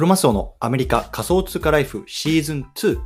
クロマスオのアメリカ仮想通貨ライフシーズン2。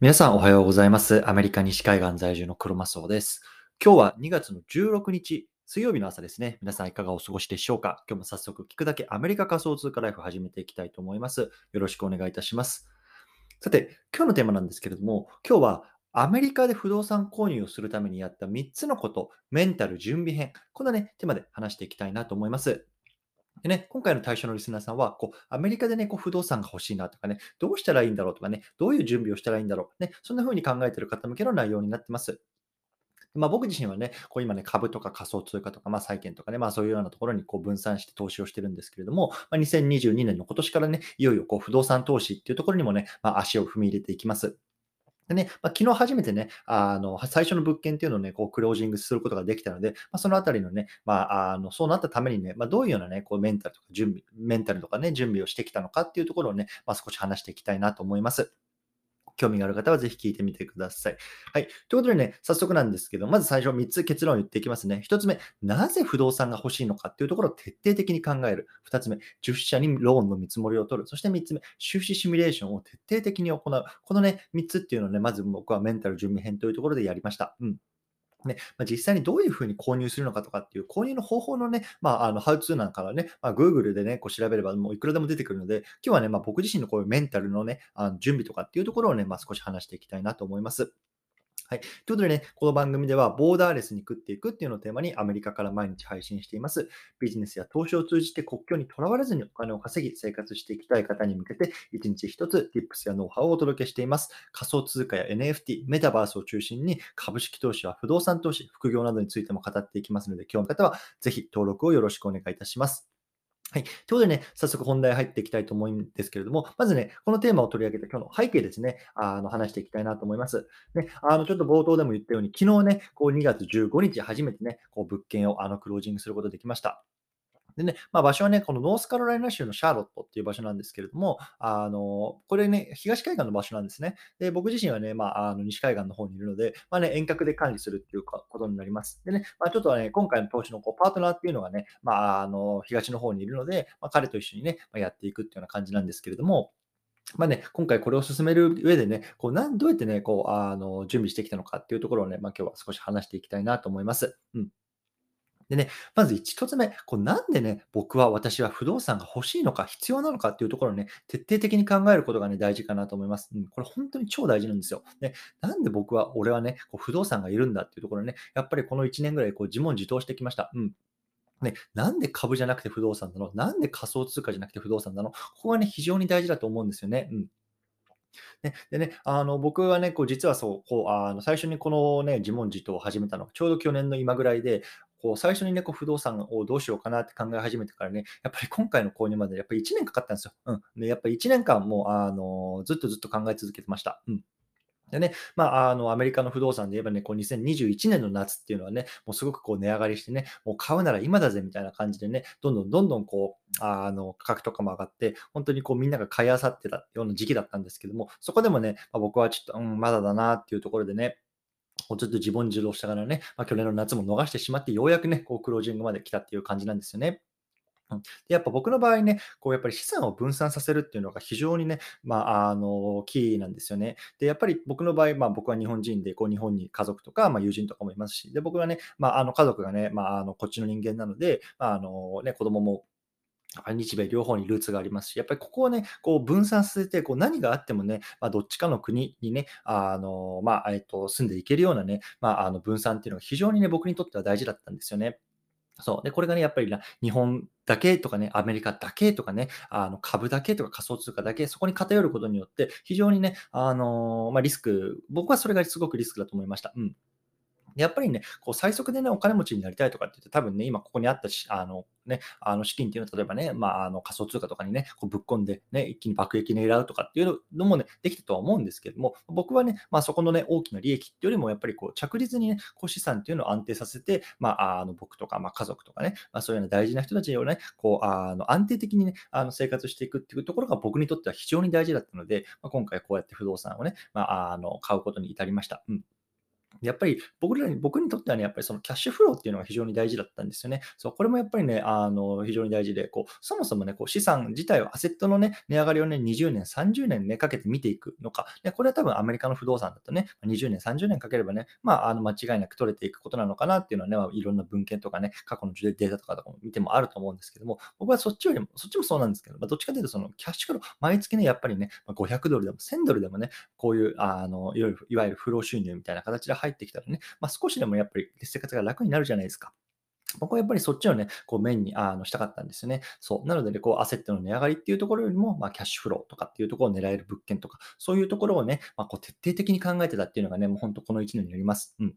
皆さんおはようございます。アメリカ西海岸在住のクロマスオです。今日は2月の16日、水曜日の朝ですね。皆さんいかがお過ごしでしょうか？今日も早速聞くだけアメリカ仮想通貨ライフ始めていきたいと思います。よろしくお願いいたします。さて、今日のテーマなんですけれども、今日はアメリカで不動産購入をするためにやった3つのこと、メンタル準備編、このね、テーマで話していきたいなと思います。でね、今回の対象のリスナーさんは、こう、アメリカでね、こう、不動産が欲しいなとかね、どうしたらいいんだろうとかね、どういう準備をしたらいいんだろう、ね、そんな風に考えている方向けの内容になってます。まあ、僕自身はね、こう今ね、株とか仮想通貨とか、まあ、債券とかね、まあ、そういうようなところにこう分散して投資をしてるんですけれども、まあ、2022年の今年からね、いよいよこう不動産投資っていうところにもね、まあ、足を踏み入れていきます。でね、まあ、昨日初めてね、あの、最初の物件っていうのをね、こう、クロージングすることができたので、まあ、そのあたりのね、まあ、あの、そうなったためにね、まあ、どういうようなね、こう、メンタルとか準備、メンタルとかね、準備をしてきたのかっていうところをね、まあ、少し話していきたいなと思います。興味がある方はぜひ聞いてみてください。はい。ということでね、早速なんですけど、まず最初3つ結論を言っていきますね。1つ目、なぜ不動産が欲しいのかっていうところを徹底的に考える。2つ目、受資者にローンの見積もりを取る。そして3つ目、収支シミュレーションを徹底的に行う。このね、3つっていうのをね、まず僕はメンタル準備編というところでやりました。うん。ねまあ、実際にどういうふうに購入するのかとかっていう購入の方法のね、まあ、あの、ハウツーなんかはね、まあ、Google でね、こう調べればもういくらでも出てくるので、今日はね、まあ、僕自身のこういうメンタルのね、あの準備とかっていうところをね、まあ、少し話していきたいなと思います。はい。ということでね、この番組では、ボーダーレスに食っていくっていうのをテーマにアメリカから毎日配信しています。ビジネスや投資を通じて国境にとらわれずにお金を稼ぎ、生活していきたい方に向けて、一日一つ Tips やノウハウをお届けしています。仮想通貨や NFT、メタバースを中心に、株式投資や不動産投資、副業などについても語っていきますので、興味の方はぜひ登録をよろしくお願いいたします。はい。ということでね、早速本題入っていきたいと思うんですけれども、まずね、このテーマを取り上げた今日の背景ですね、あの話していきたいなと思います。ね、あのちょっと冒頭でも言ったように、昨日ね、こう2月15日初めてね、こう物件をあのクロージングすることできました。でね、まあ、場所はね、このノースカロライナ州のシャーロットっていう場所なんですけれども、あの、これね、東海岸の場所なんですね。で、僕自身はね、まあ、あの西海岸の方にいるので、まあね、遠隔で管理するっていうことになります。でね、まあ、ちょっとね、今回の投資のこうパートナーっていうのがね、まあ、あの、東の方にいるので、まあ、彼と一緒にね、まあ、やっていくっていうような感じなんですけれども、まあね、今回これを進める上でね、こうなんどうやってね、こうあの準備してきたのかっていうところをね、まあ、今日は少し話していきたいなと思います。うんでね、まず一つ目、こうなんでね、僕は、私は不動産が欲しいのか、必要なのかっていうところをね、徹底的に考えることがね、大事かなと思います。うん、これ本当に超大事なんですよ。で、なんで僕は、俺はね、こう不動産がいるんだっていうところね、やっぱりこの1年ぐらいこう自問自答してきました。うん。ね、なんで株じゃなくて不動産なの？なんで仮想通貨じゃなくて不動産なの？ここがね、非常に大事だと思うんですよね。うん。ね、でね、あの僕はね、こう実はそう、こうあの最初にこのね、自問自答を始めたのがちょうど去年の今ぐらいで、こう最初にね、こう不動産をどうしようかなって考え始めてからね、やっぱり今回の購入までやっぱり1年かかったんですよ。うん。で、やっぱり1年間もうあのずっとずっと考え続けてました。うん。でね、まあ、あの、アメリカの不動産で言えばね、こう2021年の夏っていうのはね、もうすごくこう値上がりしてね、もう買うなら今だぜみたいな感じでね、どんどんどんどんこう、あの、価格とかも上がって、本当にこうみんなが買い漁ってたような時期だったんですけども、そこでもね、まあ、僕はちょっと、うん、まだだなっていうところでね、こうずっと自問自答したからね、まあ、去年の夏も逃してしまって、ようやくね、こうクロージングまで来たっていう感じなんですよね。でやっぱ僕の場合ね、こうやっぱり資産を分散させるっていうのが非常にね、まあ、あの、キーなんですよね。で、やっぱり僕の場合、まあ僕は日本人で、こう日本に家族とか、まあ友人とかもいますし、で、僕はね、まああの家族がね、まああのこっちの人間なので、まああのね、子供も日米両方にルーツがありますし、やっぱりここをね、こう分散させて、こう何があってもね、まあ、どっちかの国にね、あの、まあ、えっと、住んでいけるようなね、まあ、あの分散っていうのが非常にね、僕にとっては大事だったんですよね。そう。で、これがね、やっぱりな日本だけとかね、アメリカだけとかね、あの株だけとか仮想通貨だけ、そこに偏ることによって、非常にね、あのまあ、リスク、僕はそれがすごくリスクだと思いました。うん。やっぱりね、こう最速でね、お金持ちになりたいとかって言って、多分ね、今ここにあったし、あのね、あの資金っていうのは、例えばね、まあ、あの仮想通貨とかにね、こうぶっ込んで、ね、一気に爆撃狙うとかっていうのもね、できたとは思うんですけども、僕はね、まあ、そこのね、大きな利益っていうよりも、やっぱりこう着実にね、こう資産っていうのを安定させて、まあ、あの僕とか、まあ、家族とかね、まあ、そういうような大事な人たちをね、こうあの安定的にね、あの生活していくっていうところが僕にとっては非常に大事だったので、まあ、今回こうやって不動産をね、まあ、あの買うことに至りました。うんやっぱり僕らに僕にとってはね、やっぱりそのキャッシュフローっていうのが非常に大事だったんですよね。そう、これもやっぱりね、あの、非常に大事で、こう、そもそもね、こう資産自体を、アセットのね、値上がりをね、20年、30年ね、かけて見ていくのか。で、これは多分アメリカの不動産だとね、20年、30年かければね、まあ、あの、間違いなく取れていくことなのかなっていうのはね、まあ、いろんな文献とかね、過去のデータとかとかも見てもあると思うんですけども、僕はそっちよりも、そっちもそうなんですけど、まあ、どっちかというと、そのキャッシュフロー、毎月ね、やっぱりね、500ドルでも1000ドルでもね、こういう、あの、いわゆるいわゆる不労収入みたいな形で入ってきたらね、まあ、少しでもやっぱり生活が楽になるじゃないですか。僕はやっぱりそっちをね、こうメインにあのしたかったんですよね。そう。なのでね、こう、アセットの値上がりっていうところよりも、まあ、キャッシュフローとかっていうところを狙える物件とか、そういうところをね、まあ、こう徹底的に考えてたっていうのがね、もう本当この1年になります。うん。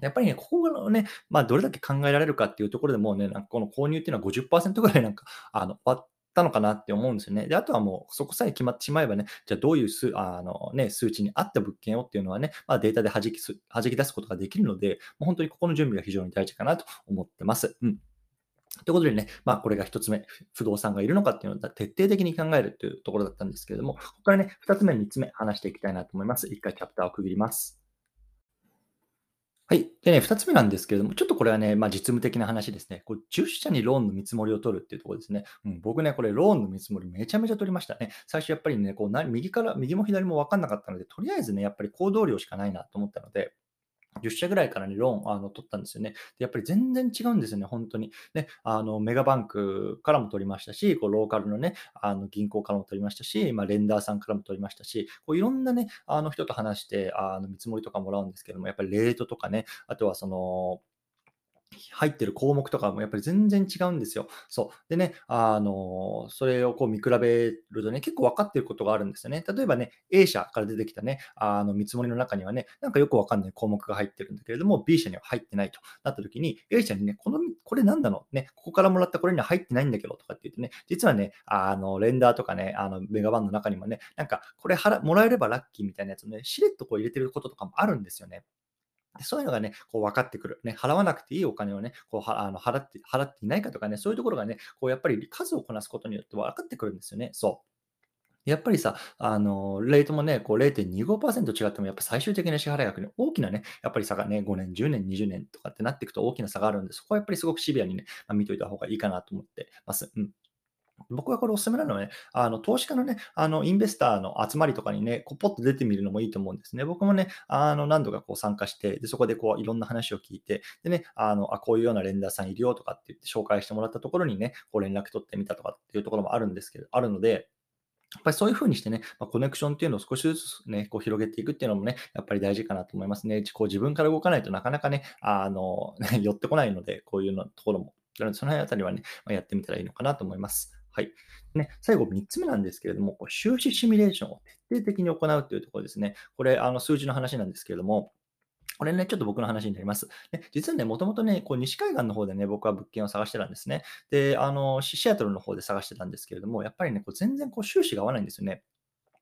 やっぱりね、ここのね、まあ、どれだけ考えられるかっていうところでもうね、なんかこの購入っていうのは50%ぐらいなんか、あの、終わたのかなって思うんですよね。で、あとはもうそこさえ決まってしまえばね、じゃあどういう数あの、ね、数値に合った物件をっていうのはね、まあ、データで弾き弾き出すことができるので、もう本当にここの準備が非常に大事かなと思ってます。うん。ということでね、まあ、これが1つ目、不動産がいるのかっていうのを徹底的に考えるというところだったんですけれども、ここからね、2つ目、3つ目、話していきたいなと思います。1回チャプターを区切ります。はい。でね、2つ目なんですけれども、ちょっとこれはね、まあ、実務的な話ですね。こう10社にローンの見積もりを取るっていうところですね。うん、僕ね、これローンの見積もりめちゃめちゃ取りましたね。最初やっぱりね、こうな右から、右も左もわかんなかったので、とりあえずね、やっぱり行動量しかないなと思ったので、10社ぐらいからね、ローンあの取ったんですよね。で、やっぱり全然違うんですよね、本当に。ね、あの、メガバンクからも取りましたし、こうローカルのね、あの銀行からも取りましたし、まあ、レンダーさんからも取りましたし、こういろんなね、あの人と話して、あの見積もりとかもらうんですけども、やっぱりレートとかね、あとはその、入ってる項目とかもやっぱり全然違うんですよ。そう。でね、あの、それをこう見比べるとね、結構分かってることがあるんですよね。例えばね、A 社から出てきたね、あの見積もりの中にはね、なんかよくわかんない項目が入ってるんだけれども、B 社には入ってないとなった時に、A 社にね、この、これ何なの？ね、ここからもらったこれには入ってないんだけどとかって言ってね、実はね、あの、レンダーとかね、あの、メガバンの中にもね、なんか、これ払もらえればラッキーみたいなやつをね、しれっとこう入れてることとかもあるんですよね。そういうのがね、こう分かってくる。ね、払わなくていいお金をね、こうはあの払って払っていないかとかね、そういうところがね、こうやっぱり数をこなすことによって分かってくるんですよね。そう。やっぱりさ、あの、レートもね、こう0.25%違っても、やっぱ最終的な支払い額に大きなね、やっぱり差がね、5年、10年、20年とかってなっていくと大きな差があるんで、そこはやっぱりすごくシビアにね、まあ、見といた方がいいかなと思ってます。うん。僕はこれおすすめなのはね、あの投資家のね、あのインベスターの集まりとかにね、こうポッと出てみるのもいいと思うんですね。僕もね、あの何度かこう参加して、でそこでこういろんな話を聞いて、でね、あのあこういうようなレンダーさんいるよとかって言って紹介してもらったところにね、こう連絡取ってみたとかっていうところもあるんですけど、あるので、やっぱりそういうふうにしてね、まあ、コネクションっていうのを少しずつね、こう広げていくっていうのもね、やっぱり大事かなと思いますね。こう自分から動かないとなかなかね、あの、寄ってこないので、こういうのところも。その辺あたりはね、まあ、やってみたらいいのかなと思います。はい。ね、最後3つ目なんですけれども、収支シミュレーションを徹底的に行うというところですね。これ、あの数字の話なんですけれども、これね、ちょっと僕の話になります。ね、実はね、もともとね、こう西海岸の方でね、僕は物件を探してたんですね。で、あの、シアトルの方で探してたんですけれども、やっぱりね、こう全然こう収支が合わないんですよね。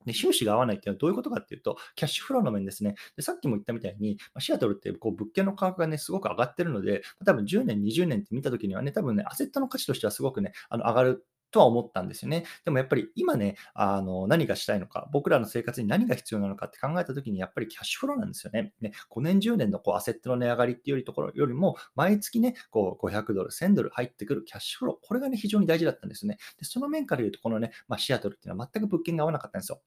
で収支が合わないっていうのはどういうことかっていうと、キャッシュフローの面ですね。でさっきも言ったみたいに、シアトルってこう物件の価格がね、すごく上がってるので、多分10年、20年って見たときにはね、多分ね、アセットの価値としてはすごくね、あの上がるとは思ったんですよね。でもやっぱり今ね、あの何がしたいのか、僕らの生活に何が必要なのかって考えたときに、やっぱりキャッシュフローなんですよね。ね5年、10年のこうアセットの値上がりっていうところよりも、毎月ね、こう500ドル、1000ドル入ってくるキャッシュフロー、これがね、非常に大事だったんですよね。でその面から言うと、このね、まあ、シアトルっていうのは全く物件が合わなかったんですよ。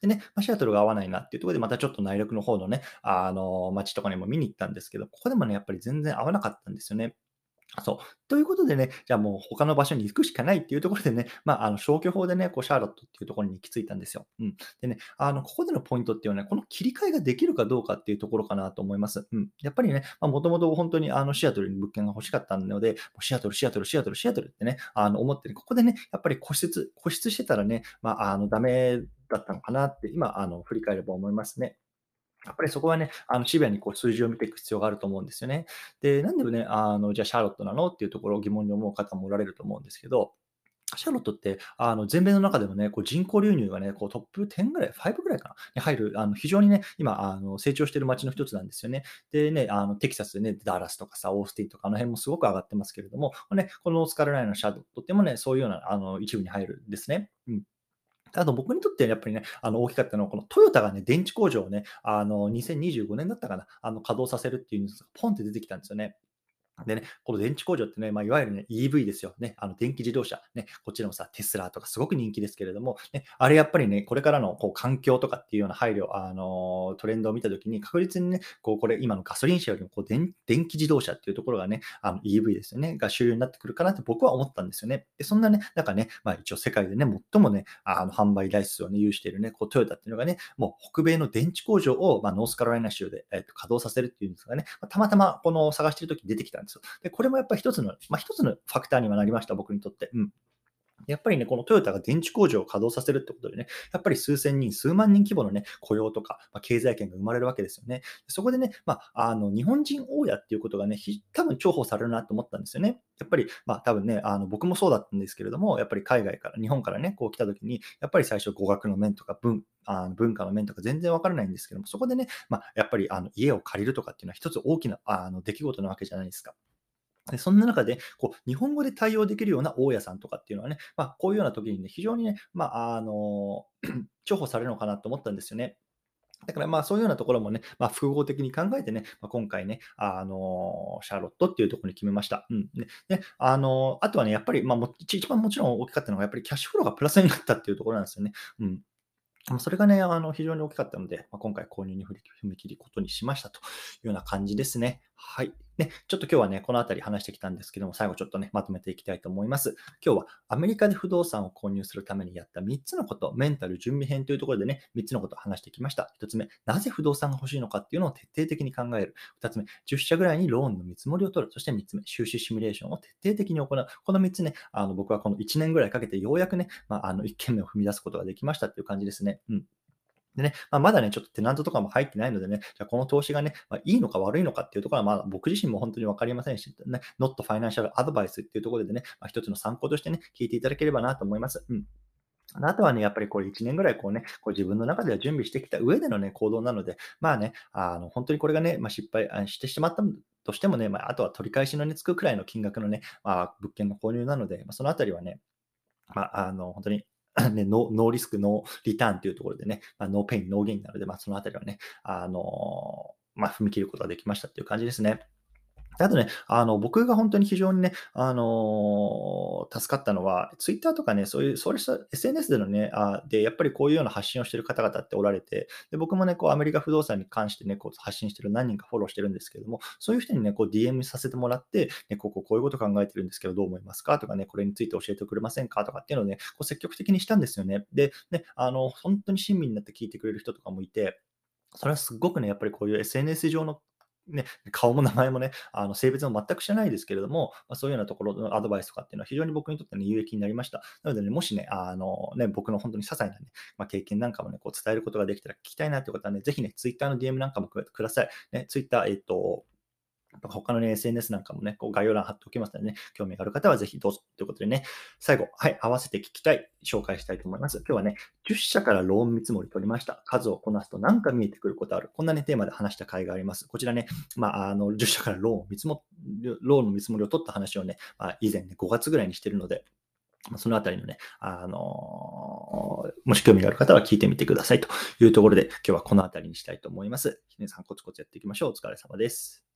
でね、ま、シアトルが合わないなっていうところで、またちょっと内陸の方のね、あの街とかにも見に行ったんですけど、ここでもね、やっぱり全然合わなかったんですよね。そう。ということでね、じゃあもう他の場所に行くしかないっていうところでね、まあ、あの消去法でね、こうシャーロットっていうところに行き着いたんですよ。うん。でね、あの、ここでのポイントっていうのはね、この切り替えができるかどうかっていうところかなと思います。うん。やっぱりね、もともと本当にあのシアトルに物件が欲しかったので、シアトル、シアトル、シアトル、シアトルってね、あの思ってね、ここでね、やっぱり固執、固執してたらね、まあ、あの、ダメだったのかなって、今、あの、振り返れば思いますね。やっぱりそこはね、あのシビアにこう数字を見ていく必要があると思うんですよね。で、なんでね、あのじゃあシャーロットなのっていうところを疑問に思う方もおられると思うんですけど、シャーロットって、あの全米の中でもね、こう人口流入がね、こうトップ10ぐらい、5ぐらいかな、に入る、あの非常にね、今、あの成長している街の一つなんですよね。でね、あのテキサスでね、ダラスとかさ、オースティンとか、あの辺もすごく上がってますけれども、ね、このノースカロライナのシャーロットってもね、そういうようなあの一部に入るんですね。うんあと僕にとってやっぱりね、あの大きかったのは、このトヨタがね、電池工場をね、あの2025年だったかな、あの稼働させるっていうニュースがポンって出てきたんですよね。でね、この電池工場ってね、まあ、いわゆるね、EV ですよ。ね、あの電気自動車。ね、こっちでもさ、テスラとかすごく人気ですけれども、ね、あれやっぱりね、これからのこう環境とかっていうような配慮、あの、トレンドを見たときに、確実にね、こう、これ今のガソリン車よりもこう電電気自動車っていうところがね、あの EV ですよね、が主流になってくるかなって僕は思ったんですよね。で、そんなね、なんかね、まあ一応世界でね、最もね、あの販売台数をね、有しているね、こうトヨタっていうのがね、もう北米の電池工場を、まあ、ノースカロライナ州で、えー、と稼働させるっていうんですがね、まあ、たまたまこの探してるときに出てきたんですよ。で、これもやっぱり一つの、まあ、一つのファクターにはなりました、僕にとって。うん。やっぱりね、このトヨタが電池工場を稼働させるってことでね、やっぱり数千人、数万人規模のね、雇用とか、まあ、経済圏が生まれるわけですよね。そこでね、まあ、あの、日本人大家っていうことがね、多分重宝されるなと思ったんですよね。やっぱり、まあ、多分ね、あの、僕もそうだったんですけれども、やっぱり海外から、日本からね、こう来た時に、やっぱり最初語学の面とか文、あの文化の面とか全然わからないんですけども、そこでね、まあ、やっぱりあの家を借りるとかっていうのは一つ大きなあの出来事なわけじゃないですか。でそんな中でこう、日本語で対応できるような大家さんとかっていうのはね、まあ、こういうような時にね、非常にね、まあ、あの 重宝されるのかなと思ったんですよね。だからまあそういうようなところもね、まあ、複合的に考えてね、まあ、今回ね、あのシャーロットっていうところに決めました。うん。で、あのあとはね、やっぱり、まあ、一番もちろん大きかったのが、やっぱりキャッシュフローがプラスになったっていうところなんですよね。うん。それがね、あの非常に大きかったので、まあ、今回購入に踏み切ることにしましたというような感じですね。はい。ね、ちょっと今日はね、このあたり話してきたんですけども、最後ちょっとね、まとめていきたいと思います。今日はアメリカで不動産を購入するためにやった3つのこと、メンタル準備編というところでね、3つのことを話してきました。1つ目、なぜ不動産が欲しいのかっていうのを徹底的に考える。2つ目、10社ぐらいにローンの見積もりを取る。そして3つ目、収支シミュレーションを徹底的に行う。この3つね、あの僕はこの1年ぐらいかけてようやくね、まあ、あの1件目を踏み出すことができましたっていう感じですね。うん。でね、まあ、まだね、ちょっとテナントとかも入ってないのでね、じゃあこの投資がね、まあ、いいのか悪いのかっていうところは、まあ僕自身も本当に分かりませんし、ね、not financial advice っていうところでね、まあ、一つの参考としてね、聞いていただければなと思います。うん。あとはね、やっぱりこれ1年ぐらいこうね、こう自分の中では準備してきた上でのね、行動なので、まあね、あの、本当にこれがね、まあ、失敗してしまったとしてもね、まあ、あとは取り返しのね、つくくらいの金額のね、まあ、物件の購入なので、まあ、そのあたりはね、まあ、あの、本当に ね、ノーリスク、ノーリターンというところでね、まあ、ノーペイン、ノーゲインなので、まあ、そのあたりはね、あのまあ、踏み切ることができましたっていう感じですね。あとね、あの、僕が本当に非常にね、あのー、助かったのは、ツイッターとかね、そういう、そうした SNS でのね、あで、やっぱりこういうような発信をしてる方々っておられて、で、僕もね、こう、アメリカ不動産に関してね、こう、発信してる何人かフォローしてるんですけれども、そういう人にね、こう、DM させてもらって、ね、こここういうこと考えてるんですけど、どう思いますか？とかね、これについて教えてくれませんか？とかっていうのをね、こう、積極的にしたんですよね。で、ね、あの、本当に親身になって聞いてくれる人とかもいて、それはすごくね、やっぱりこういう SNS 上のね、顔も名前もね、あの性別も全く知らないですけれども、まあ、そういうようなところのアドバイスとかっていうのは非常に僕にとって、ね、有益になりました。なのでね、もしね、あのね僕の本当に些細な、ねまあ、経験なんかもね、こう伝えることができたら聞きたいなという方はね、ぜひね、Twitter の DM なんかもください。ね、Twitter、えっ、と、他のね、SNS なんかもね、こう概要欄貼っておきますのでね、興味がある方はぜひどうぞということでね、最後、はい、合わせて聞きたい、紹介したいと思います。今日はね、10社からローン見積もり取りました。数をこなすと何か見えてくることある。こんなね、テーマで話した回があります。こちらね、まあ、あの、10社からローンを見積も、ローンの見積もりを取った話をね、まあ、以前ね、5月ぐらいにしてるので、そのあたりのね、あのー、もし興味がある方は聞いてみてくださいというところで、今日はこのあたりにしたいと思います。皆さんコツコツやっていきましょう。お疲れ様です。